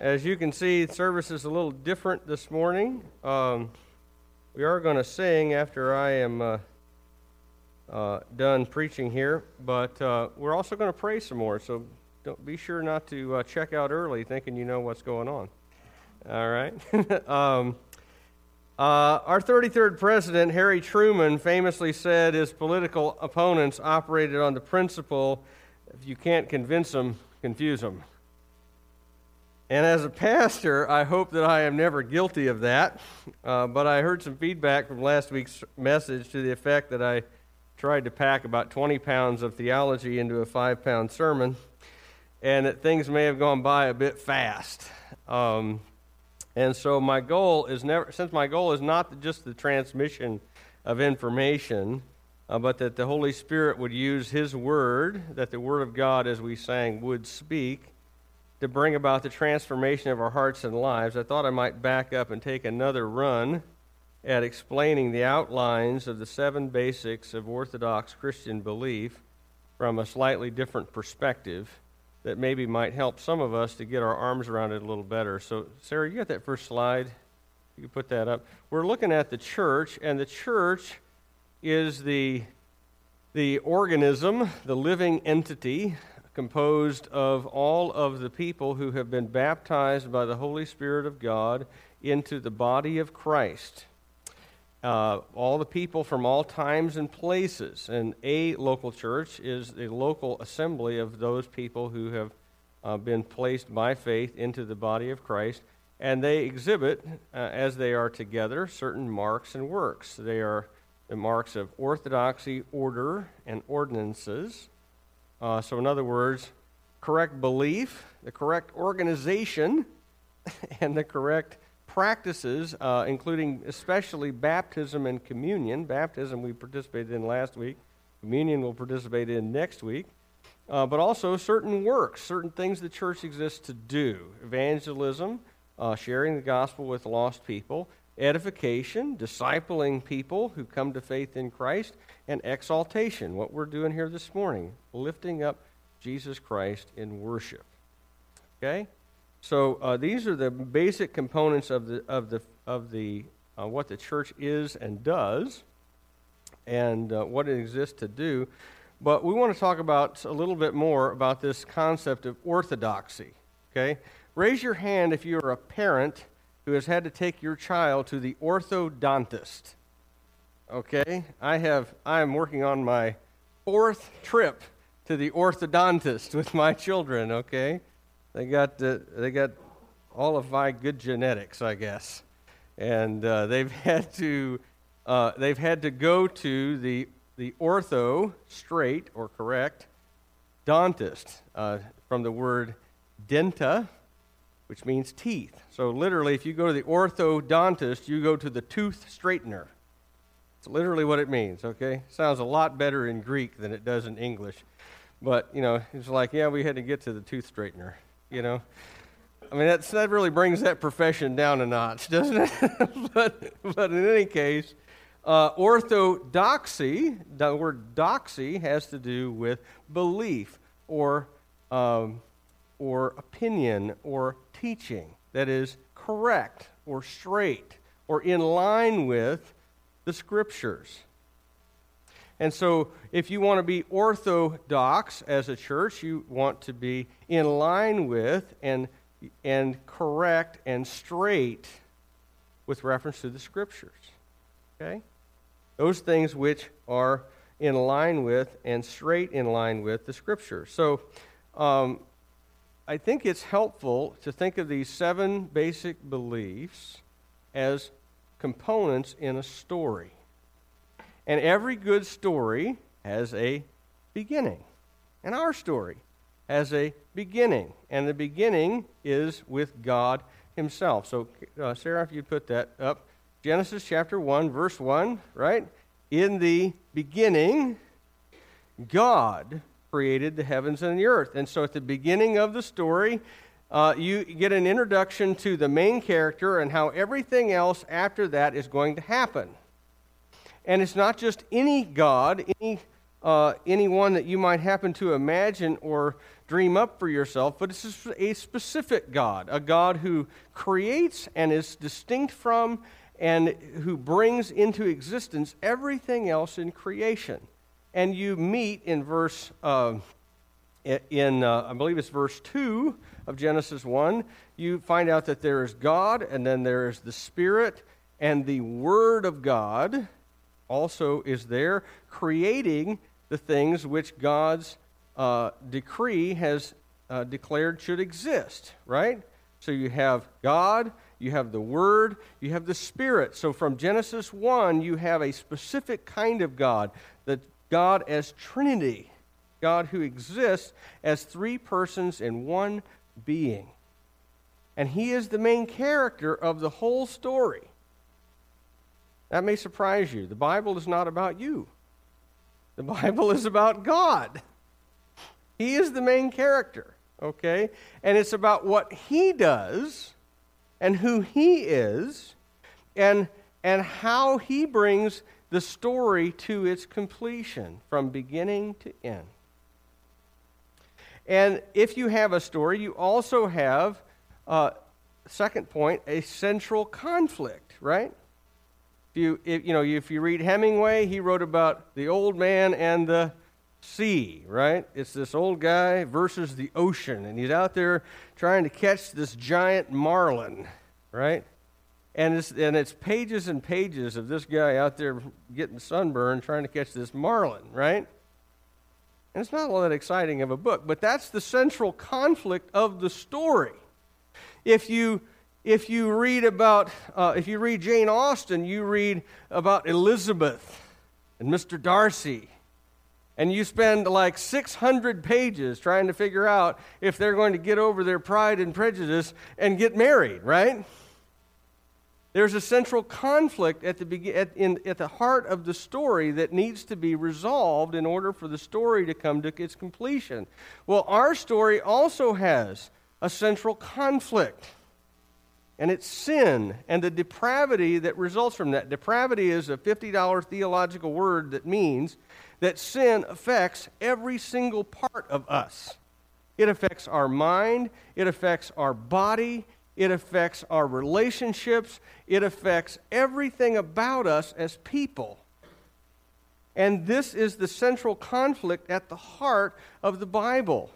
As you can see, service is a little different this morning. Um, we are going to sing after I am uh, uh, done preaching here, but uh, we're also going to pray some more. So don't be sure not to uh, check out early, thinking you know what's going on. All right. um, uh, our 33rd president, Harry Truman, famously said his political opponents operated on the principle: if you can't convince them, confuse them. And as a pastor, I hope that I am never guilty of that. Uh, but I heard some feedback from last week's message to the effect that I tried to pack about 20 pounds of theology into a five pound sermon, and that things may have gone by a bit fast. Um, and so my goal is never, since my goal is not just the transmission of information, uh, but that the Holy Spirit would use His Word, that the Word of God, as we sang, would speak to bring about the transformation of our hearts and lives, I thought I might back up and take another run at explaining the outlines of the seven basics of Orthodox Christian belief from a slightly different perspective that maybe might help some of us to get our arms around it a little better. So, Sarah, you got that first slide? You can put that up. We're looking at the church, and the church is the, the organism, the living entity composed of all of the people who have been baptized by the Holy Spirit of God into the body of Christ. Uh, all the people from all times and places. And a local church is the local assembly of those people who have uh, been placed by faith into the body of Christ. And they exhibit, uh, as they are together, certain marks and works. They are the marks of orthodoxy, order, and ordinances. Uh, so, in other words, correct belief, the correct organization, and the correct practices, uh, including especially baptism and communion. Baptism we participated in last week, communion we'll participate in next week. Uh, but also certain works, certain things the church exists to do evangelism, uh, sharing the gospel with lost people, edification, discipling people who come to faith in Christ, and exaltation, what we're doing here this morning, lifting up Jesus Christ in worship. Okay? So uh, these are the basic components of the, of the, of the uh, what the church is and does and uh, what it exists to do. But we want to talk about a little bit more about this concept of orthodoxy. Okay? Raise your hand if you're a parent who has had to take your child to the orthodontist. Okay? I have I am working on my fourth trip to the orthodontist with my children, okay? They got uh, they got all of my good genetics, I guess. And uh, they've had to uh, they've had to go to the the ortho straight or correct dentist uh, from the word denta which means teeth. So, literally, if you go to the orthodontist, you go to the tooth straightener. It's literally what it means, okay? Sounds a lot better in Greek than it does in English. But, you know, it's like, yeah, we had to get to the tooth straightener, you know? I mean, that's, that really brings that profession down a notch, doesn't it? but, but in any case, uh, orthodoxy, the word doxy has to do with belief or, um, or opinion or teaching that is correct or straight or in line with the scriptures. And so, if you want to be orthodox as a church, you want to be in line with and, and correct and straight with reference to the scriptures. Okay? Those things which are in line with and straight in line with the scriptures. So, um, I think it's helpful to think of these seven basic beliefs as components in a story. And every good story has a beginning. And our story has a beginning. And the beginning is with God Himself. So, uh, Sarah, if you put that up. Genesis chapter 1, verse 1, right? In the beginning, God created the heavens and the earth. And so at the beginning of the story, uh, you get an introduction to the main character and how everything else after that is going to happen. And it's not just any God, any, uh, anyone that you might happen to imagine or dream up for yourself, but it's a specific God, a God who creates and is distinct from and who brings into existence everything else in creation. And you meet in verse, uh, in uh, I believe it's verse 2 of Genesis 1, you find out that there is God, and then there is the Spirit, and the Word of God also is there, creating the things which God's uh, decree has uh, declared should exist, right? So you have God, you have the Word, you have the Spirit. So from Genesis 1, you have a specific kind of God, that God as Trinity, God who exists as three persons in one being. And He is the main character of the whole story. That may surprise you. The Bible is not about you, the Bible is about God. He is the main character, okay? And it's about what He does and who He is and, and how He brings the story to its completion from beginning to end. And if you have a story, you also have, uh, second point, a central conflict, right? If you, if, you know, if you read Hemingway, he wrote about the old man and the sea, right? It's this old guy versus the ocean, and he's out there trying to catch this giant marlin, right? And it's, and it's pages and pages of this guy out there getting sunburned trying to catch this marlin, right? And it's not all that exciting of a book, but that's the central conflict of the story. If you if you read about uh, if you read Jane Austen, you read about Elizabeth and Mr. Darcy, and you spend like 600 pages trying to figure out if they're going to get over their pride and prejudice and get married, right? There's a central conflict at the, at, in, at the heart of the story that needs to be resolved in order for the story to come to its completion. Well, our story also has a central conflict, and it's sin and the depravity that results from that. Depravity is a $50 theological word that means that sin affects every single part of us. It affects our mind, it affects our body, it affects our relationships, it affects everything about us as people. And this is the central conflict at the heart of the Bible.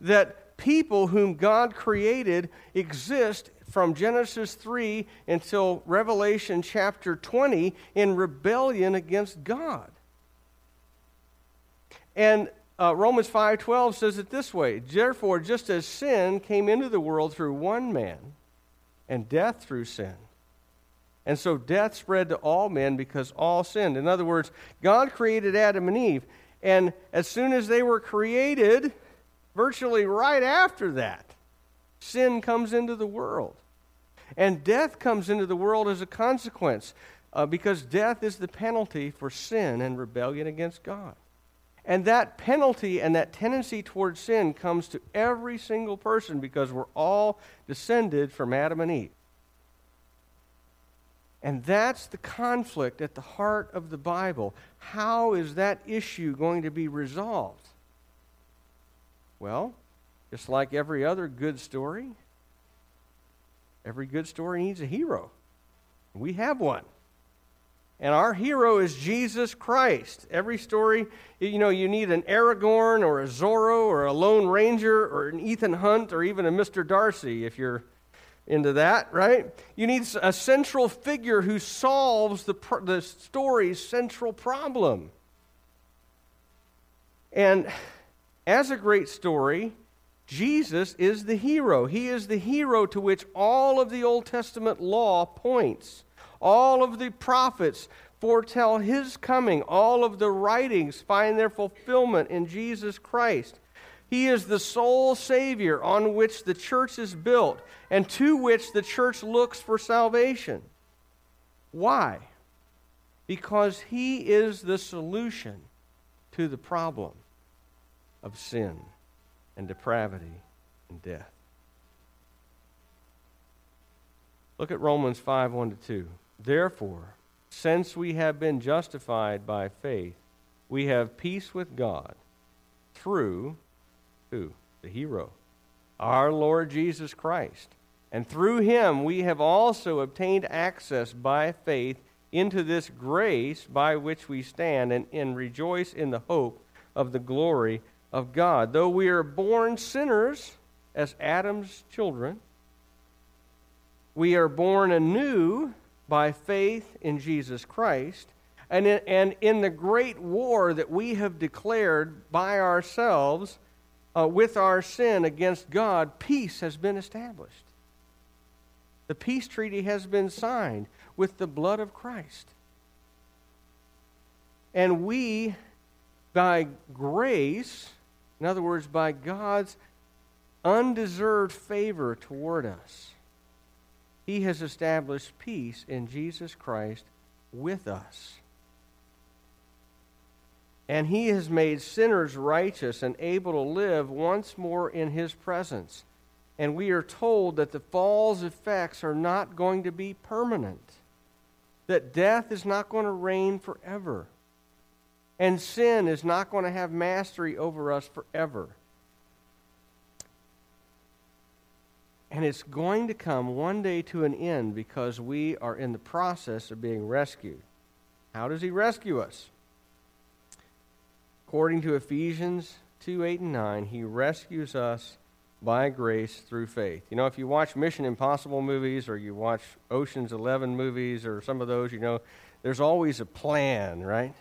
That people whom God created exist from Genesis 3 until Revelation chapter 20 in rebellion against God. And uh, Romans 5:12 says it this way, therefore just as sin came into the world through one man and death through sin. And so death spread to all men because all sinned. In other words, God created Adam and Eve, and as soon as they were created, virtually right after that, sin comes into the world. And death comes into the world as a consequence uh, because death is the penalty for sin and rebellion against God. And that penalty and that tendency towards sin comes to every single person because we're all descended from Adam and Eve. And that's the conflict at the heart of the Bible. How is that issue going to be resolved? Well, just like every other good story, every good story needs a hero. We have one. And our hero is Jesus Christ. Every story, you know, you need an Aragorn or a Zorro or a Lone Ranger or an Ethan Hunt or even a Mr. Darcy if you're into that, right? You need a central figure who solves the, the story's central problem. And as a great story, Jesus is the hero. He is the hero to which all of the Old Testament law points. All of the prophets foretell his coming. All of the writings find their fulfillment in Jesus Christ. He is the sole Savior on which the church is built and to which the church looks for salvation. Why? Because He is the solution to the problem of sin and depravity and death. Look at Romans 5 1 to 2. Therefore, since we have been justified by faith, we have peace with God through who? the hero, our Lord Jesus Christ. And through him we have also obtained access by faith into this grace by which we stand and, and rejoice in the hope of the glory of God. Though we are born sinners as Adam's children, we are born anew by faith in Jesus Christ. And in, and in the great war that we have declared by ourselves uh, with our sin against God, peace has been established. The peace treaty has been signed with the blood of Christ. And we, by grace, in other words, by God's undeserved favor toward us, He has established peace in Jesus Christ with us. And He has made sinners righteous and able to live once more in His presence. And we are told that the fall's effects are not going to be permanent, that death is not going to reign forever, and sin is not going to have mastery over us forever. And it's going to come one day to an end because we are in the process of being rescued. How does He rescue us? According to Ephesians 2 8 and 9, He rescues us by grace through faith. You know, if you watch Mission Impossible movies or you watch Ocean's 11 movies or some of those, you know, there's always a plan, right?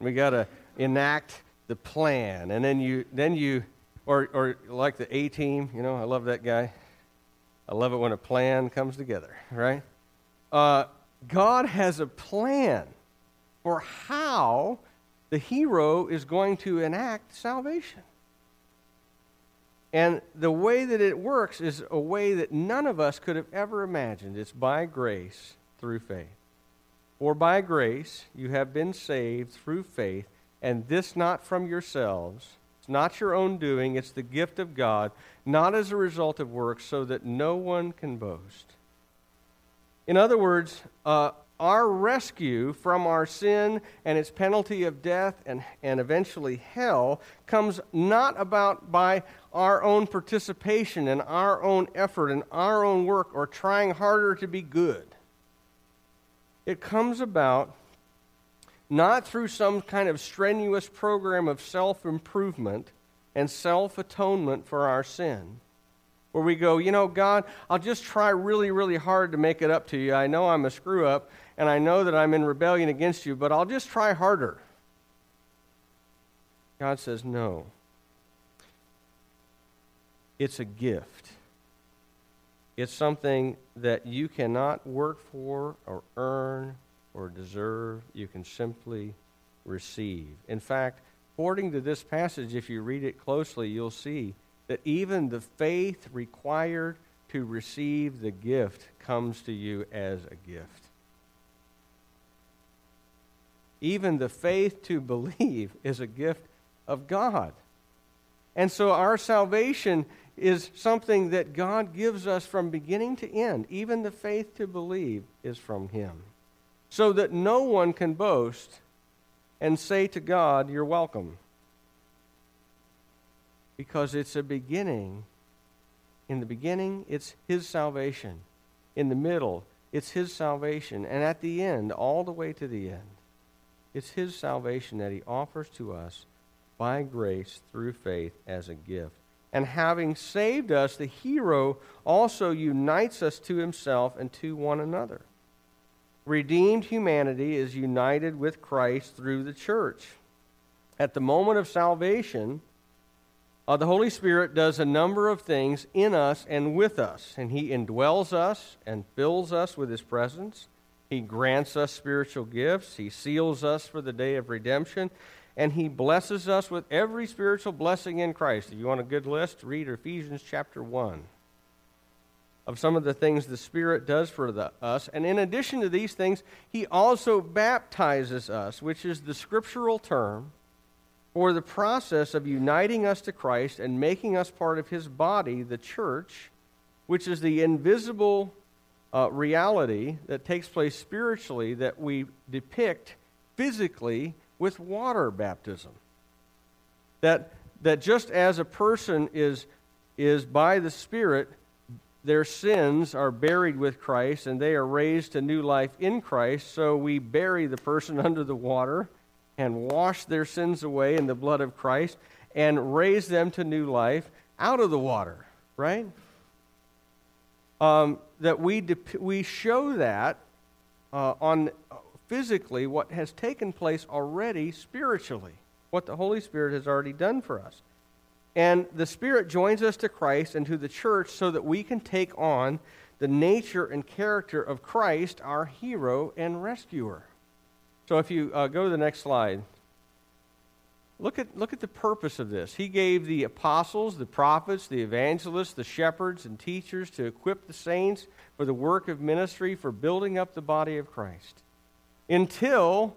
We got to enact the plan. And then you, then you, or, or like the A team, you know, I love that guy. I love it when a plan comes together, right? Uh, God has a plan for how the hero is going to enact salvation. And the way that it works is a way that none of us could have ever imagined. It's by grace through faith. For by grace you have been saved through faith, and this not from yourselves. Not your own doing, it's the gift of God, not as a result of works, so that no one can boast. In other words, uh, our rescue from our sin and its penalty of death and, and eventually hell comes not about by our own participation and our own effort and our own work or trying harder to be good. It comes about not through some kind of strenuous program of self improvement and self atonement for our sin where we go, you know, God, I'll just try really, really hard to make it up to you. I know I'm a screw up, and I know that I'm in rebellion against you, but I'll just try harder. God says, no. It's a gift. It's something that you cannot work for or earn or deserve. You can simply receive. In fact, according to this passage, if you read it closely, you'll see that even the faith required to receive the gift comes to you as a gift. Even the faith to believe is a gift of God. And so our salvation is something that God gives us from beginning to end. Even the faith to believe is from Him. So that no one can boast and say to God, You're welcome because it's a beginning. In the beginning, it's His salvation. In the middle, it's His salvation. And at the end, all the way to the end, it's His salvation that He offers to us by grace through faith as a gift. And having saved us, the hero also unites us to himself and to one another. Redeemed humanity is united with Christ through the church. At the moment of salvation, uh, the Holy Spirit does a number of things in us and with us, and He indwells us and fills us with His presence. He grants us spiritual gifts. He seals us for the day of redemption. And He blesses us with every spiritual blessing in Christ. If you want a good list, read Ephesians chapter 1 of some of the things the Spirit does for the, us. And in addition to these things, He also baptizes us, which is the scriptural term for the process of uniting us to Christ and making us part of his body, the church, which is the invisible uh, reality that takes place spiritually that we depict physically with water baptism. That that just as a person is, is by the Spirit, their sins are buried with Christ and they are raised to new life in Christ, so we bury the person under the water and wash their sins away in the blood of Christ and raise them to new life out of the water, right? Um, that we, dep- we show that uh, on physically what has taken place already spiritually, what the Holy Spirit has already done for us. And the Spirit joins us to Christ and to the church so that we can take on the nature and character of Christ, our hero and rescuer. So if you uh, go to the next slide, look at, look at the purpose of this. He gave the apostles, the prophets, the evangelists, the shepherds, and teachers to equip the saints for the work of ministry, for building up the body of Christ, until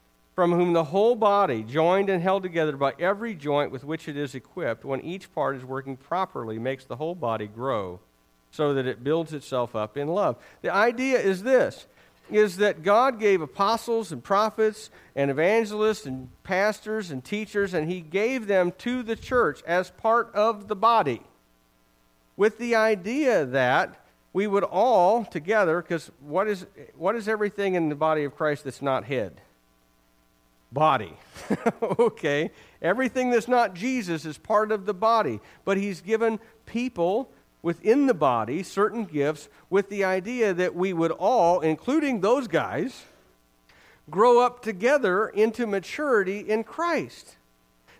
from whom the whole body, joined and held together by every joint with which it is equipped, when each part is working properly, makes the whole body grow so that it builds itself up in love. The idea is this is that God gave apostles and prophets and evangelists and pastors and teachers, and He gave them to the church as part of the body with the idea that we would all together, because what is, what is everything in the body of Christ that's not head? Body. okay? Everything that's not Jesus is part of the body, but he's given people within the body certain gifts with the idea that we would all, including those guys, grow up together into maturity in Christ.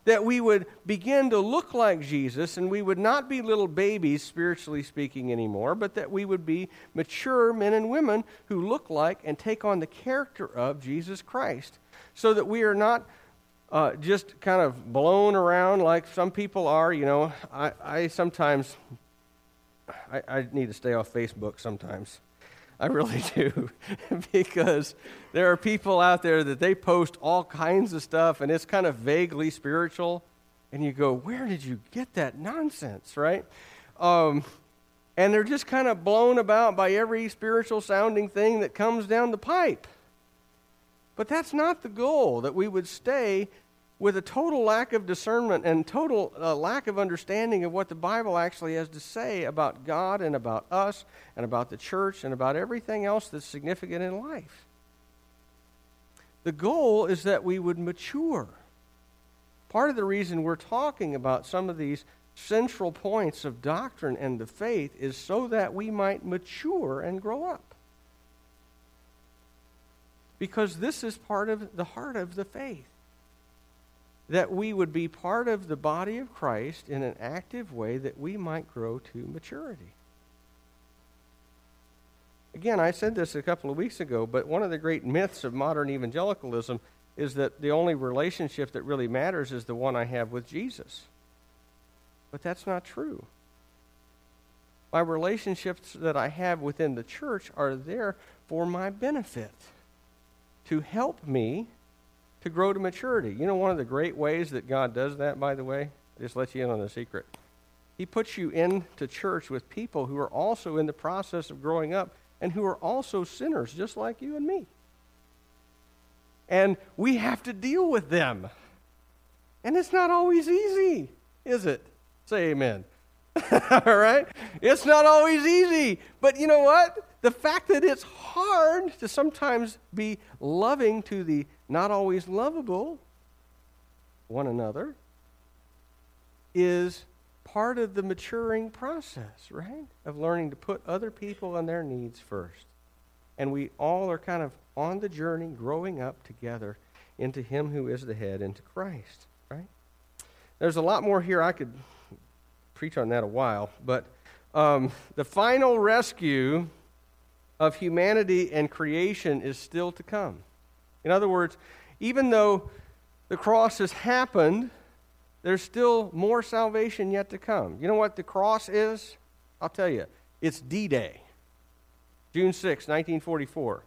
That we would begin to look like Jesus and we would not be little babies, spiritually speaking, anymore, but that we would be mature men and women who look like and take on the character of Jesus Christ so that we are not uh, just kind of blown around like some people are. You know, I, I sometimes, I, I need to stay off Facebook sometimes. I really do. because there are people out there that they post all kinds of stuff and it's kind of vaguely spiritual. And you go, where did you get that nonsense, right? Um, and they're just kind of blown about by every spiritual sounding thing that comes down the pipe. But that's not the goal, that we would stay with a total lack of discernment and total uh, lack of understanding of what the Bible actually has to say about God and about us and about the church and about everything else that's significant in life. The goal is that we would mature. Part of the reason we're talking about some of these central points of doctrine and the faith is so that we might mature and grow up because this is part of the heart of the faith. That we would be part of the body of Christ in an active way that we might grow to maturity. Again, I said this a couple of weeks ago, but one of the great myths of modern evangelicalism is that the only relationship that really matters is the one I have with Jesus. But that's not true. My relationships that I have within the church are there for my benefit to help me to grow to maturity. You know, one of the great ways that God does that, by the way, just let you in on a secret. He puts you into church with people who are also in the process of growing up and who are also sinners, just like you and me. And we have to deal with them. And it's not always easy, is it? Say amen. All right? It's not always easy. But you know what? The fact that it's hard to sometimes be loving to the not always lovable one another is part of the maturing process, right? Of learning to put other people and their needs first. And we all are kind of on the journey, growing up together into Him who is the head, into Christ, right? There's a lot more here. I could preach on that a while, but um, the final rescue of humanity and creation is still to come. In other words, even though the cross has happened, there's still more salvation yet to come. You know what the cross is? I'll tell you. It's D Day, June 6, 1944.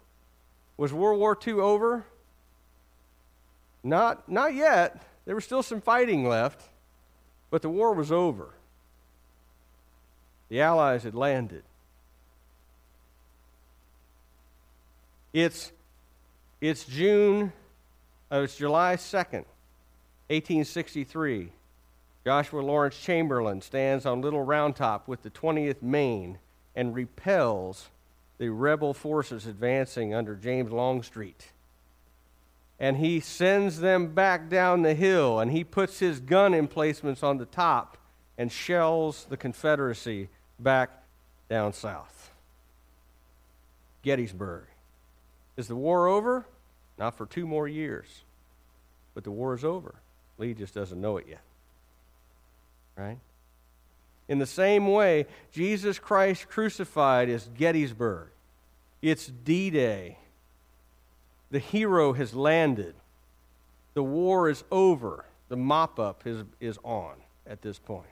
Was World War II over? Not, not yet. There was still some fighting left, but the war was over. The Allies had landed. It's, it's June, uh, it's July 2nd, 1863. Joshua Lawrence Chamberlain stands on Little Round Top with the 20th Maine and repels the rebel forces advancing under James Longstreet. And he sends them back down the hill, and he puts his gun emplacements on the top and shells the Confederacy back down south. Gettysburg. Is the war over? Not for two more years. But the war is over. Lee just doesn't know it yet. Right? In the same way, Jesus Christ crucified is Gettysburg. It's D Day. The hero has landed. The war is over. The mop up is, is on at this point.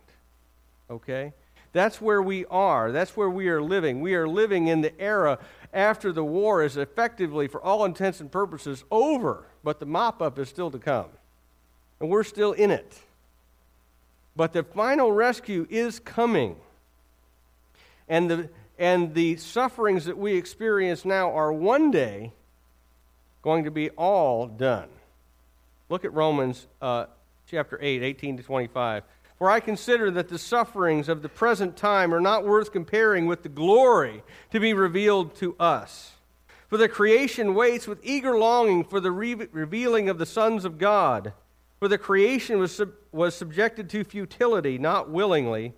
Okay? That's where we are. That's where we are living. We are living in the era after the war is effectively, for all intents and purposes, over, but the mop up is still to come. And we're still in it. But the final rescue is coming. And the, and the sufferings that we experience now are one day going to be all done. Look at Romans uh, chapter 8, 18 to 25. For I consider that the sufferings of the present time are not worth comparing with the glory to be revealed to us. For the creation waits with eager longing for the re- revealing of the sons of God. For the creation was, sub- was subjected to futility, not willingly,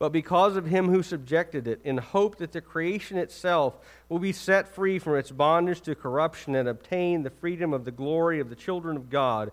but because of him who subjected it, in hope that the creation itself will be set free from its bondage to corruption and obtain the freedom of the glory of the children of God.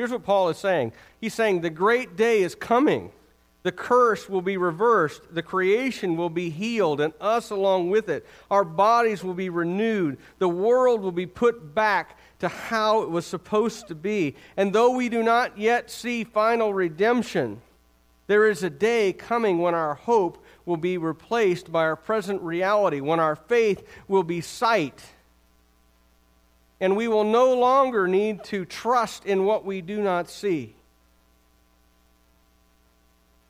Here's what Paul is saying He's saying, The great day is coming. The curse will be reversed. The creation will be healed, and us along with it. Our bodies will be renewed. The world will be put back to how it was supposed to be. And though we do not yet see final redemption, there is a day coming when our hope will be replaced by our present reality, when our faith will be sight. And we will no longer need to trust in what we do not see.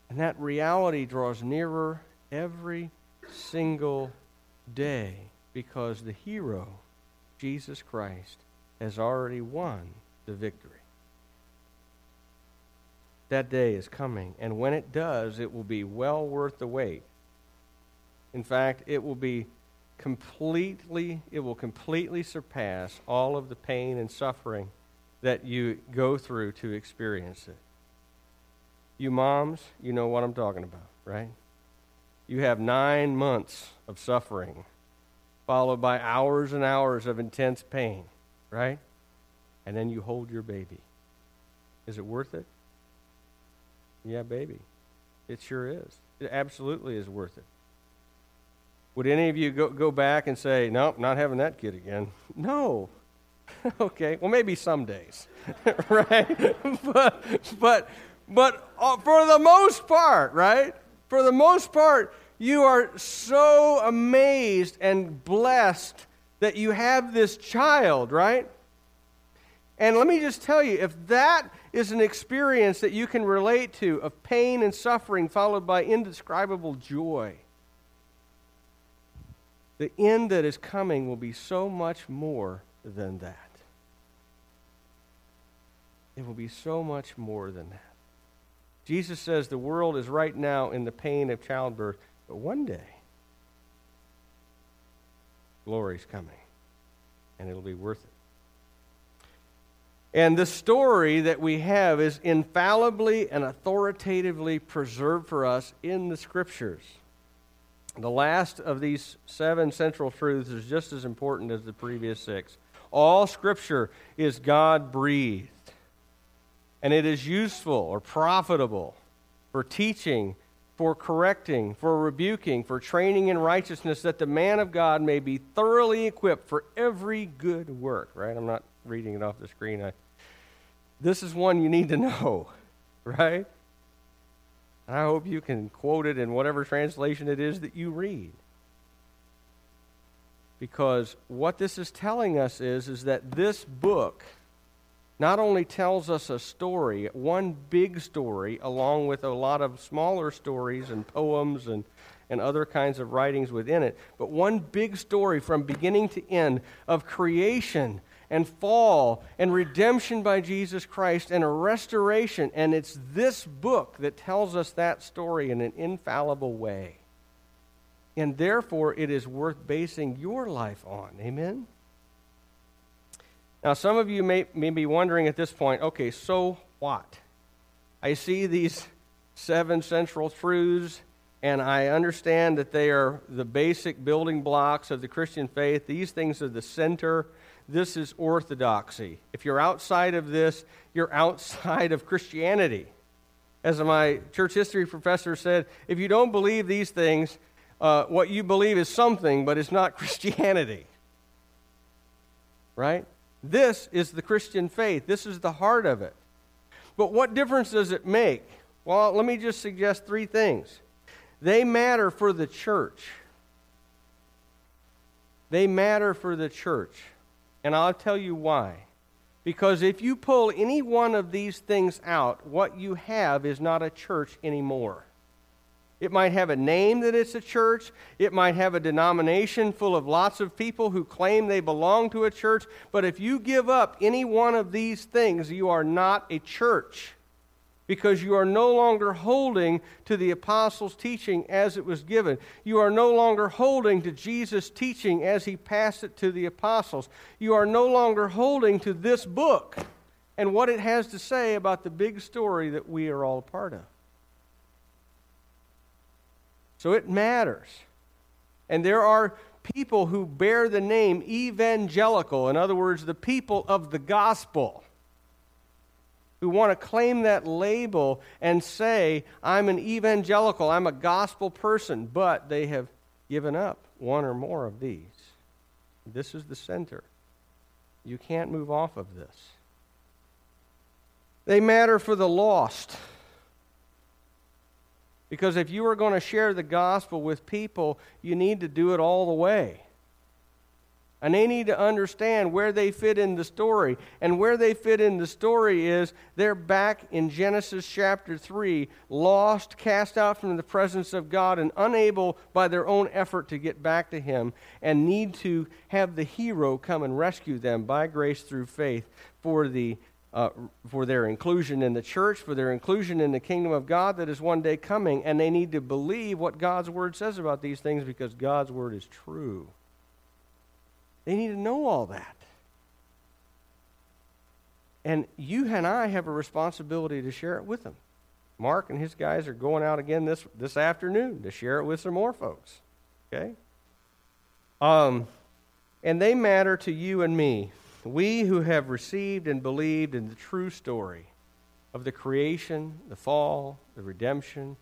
And that reality draws nearer every single day because the hero, Jesus Christ, has already won the victory. That day is coming, and when it does, it will be well worth the wait. In fact, it will be completely, it will completely surpass all of the pain and suffering that you go through to experience it. You moms, you know what I'm talking about, right? You have nine months of suffering, followed by hours and hours of intense pain, right? And then you hold your baby. Is it worth it? Yeah, baby. It sure is. It absolutely is worth it. Would any of you go, go back and say, nope, not having that kid again? No. okay, well, maybe some days, right? but, but, but uh, for the most part, right? For the most part, you are so amazed and blessed that you have this child, right? And let me just tell you if that is an experience that you can relate to of pain and suffering followed by indescribable joy, the end that is coming will be so much more than that. It will be so much more than that. Jesus says the world is right now in the pain of childbirth, but one day, glory's coming, and it'll be worth it. And the story that we have is infallibly and authoritatively preserved for us in the scriptures. The last of these seven central truths is just as important as the previous six. All Scripture is God breathed, and it is useful or profitable for teaching, for correcting, for rebuking, for training in righteousness, that the man of God may be thoroughly equipped for every good work. Right? I'm not reading it off the screen. I, this is one you need to know, right? I hope you can quote it in whatever translation it is that you read. Because what this is telling us is, is that this book not only tells us a story, one big story, along with a lot of smaller stories and poems and, and other kinds of writings within it, but one big story from beginning to end of creation and fall and redemption by Jesus Christ and a restoration. And it's this book that tells us that story in an infallible way. And therefore, it is worth basing your life on. Amen? Now, some of you may, may be wondering at this point okay, so what? I see these seven central truths, and I understand that they are the basic building blocks of the Christian faith. These things are the center this is orthodoxy. If you're outside of this, you're outside of Christianity. As my church history professor said, if you don't believe these things, uh, what you believe is something, but it's not Christianity. Right? This is the Christian faith. This is the heart of it. But what difference does it make? Well, let me just suggest three things. They matter for the church. They matter for the church. And I'll tell you why. Because if you pull any one of these things out, what you have is not a church anymore. It might have a name that it's a church. It might have a denomination full of lots of people who claim they belong to a church. But if you give up any one of these things, you are not a church because you are no longer holding to the apostles' teaching as it was given. You are no longer holding to Jesus' teaching as he passed it to the apostles. You are no longer holding to this book and what it has to say about the big story that we are all a part of. So it matters. And there are people who bear the name evangelical, in other words, the people of the gospel who want to claim that label and say, I'm an evangelical, I'm a gospel person, but they have given up one or more of these. This is the center. You can't move off of this. They matter for the lost. Because if you are going to share the gospel with people, you need to do it all the way. And they need to understand where they fit in the story. And where they fit in the story is they're back in Genesis chapter 3, lost, cast out from the presence of God, and unable by their own effort to get back to Him, and need to have the hero come and rescue them by grace through faith for, the, uh, for their inclusion in the church, for their inclusion in the kingdom of God that is one day coming. And they need to believe what God's word says about these things because God's word is true. They need to know all that. And you and I have a responsibility to share it with them. Mark and his guys are going out again this, this afternoon to share it with some more folks. Okay? Um, and they matter to you and me. We who have received and believed in the true story of the creation, the fall, the redemption,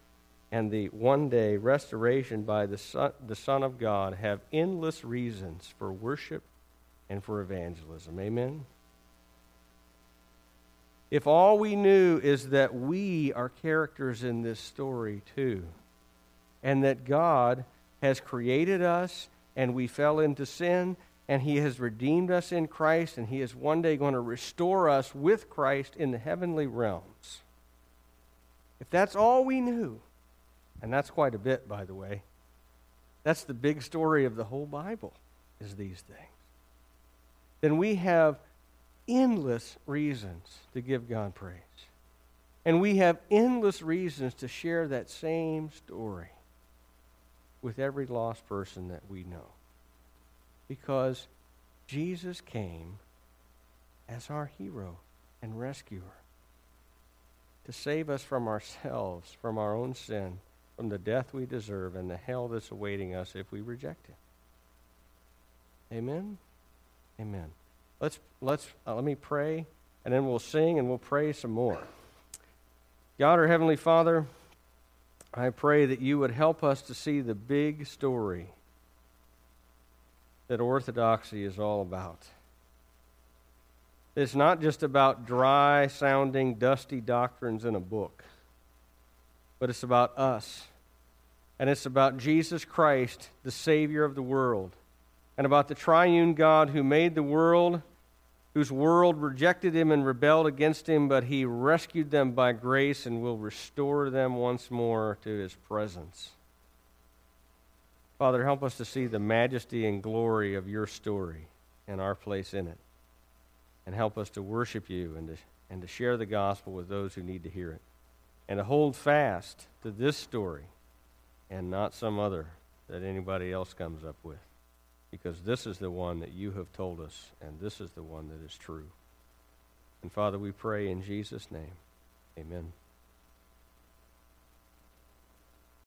and the one day restoration by the Son, the Son of God have endless reasons for worship and for evangelism. Amen? If all we knew is that we are characters in this story too, and that God has created us and we fell into sin, and He has redeemed us in Christ, and He is one day going to restore us with Christ in the heavenly realms. If that's all we knew, and that's quite a bit, by the way. That's the big story of the whole Bible, is these things. Then we have endless reasons to give God praise. And we have endless reasons to share that same story with every lost person that we know. Because Jesus came as our hero and rescuer to save us from ourselves, from our own sin, from the death we deserve and the hell that's awaiting us if we reject Him. Amen? Amen. Let's, let's, uh, let me pray, and then we'll sing and we'll pray some more. God, our Heavenly Father, I pray that you would help us to see the big story that orthodoxy is all about. It's not just about dry sounding, dusty doctrines in a book, but it's about us. And it's about Jesus Christ, the Savior of the world, and about the triune God who made the world, whose world rejected him and rebelled against him, but he rescued them by grace and will restore them once more to his presence. Father, help us to see the majesty and glory of your story and our place in it. And help us to worship you and to, and to share the gospel with those who need to hear it. And to hold fast to this story and not some other that anybody else comes up with. Because this is the one that you have told us, and this is the one that is true. And Father, we pray in Jesus' name. Amen.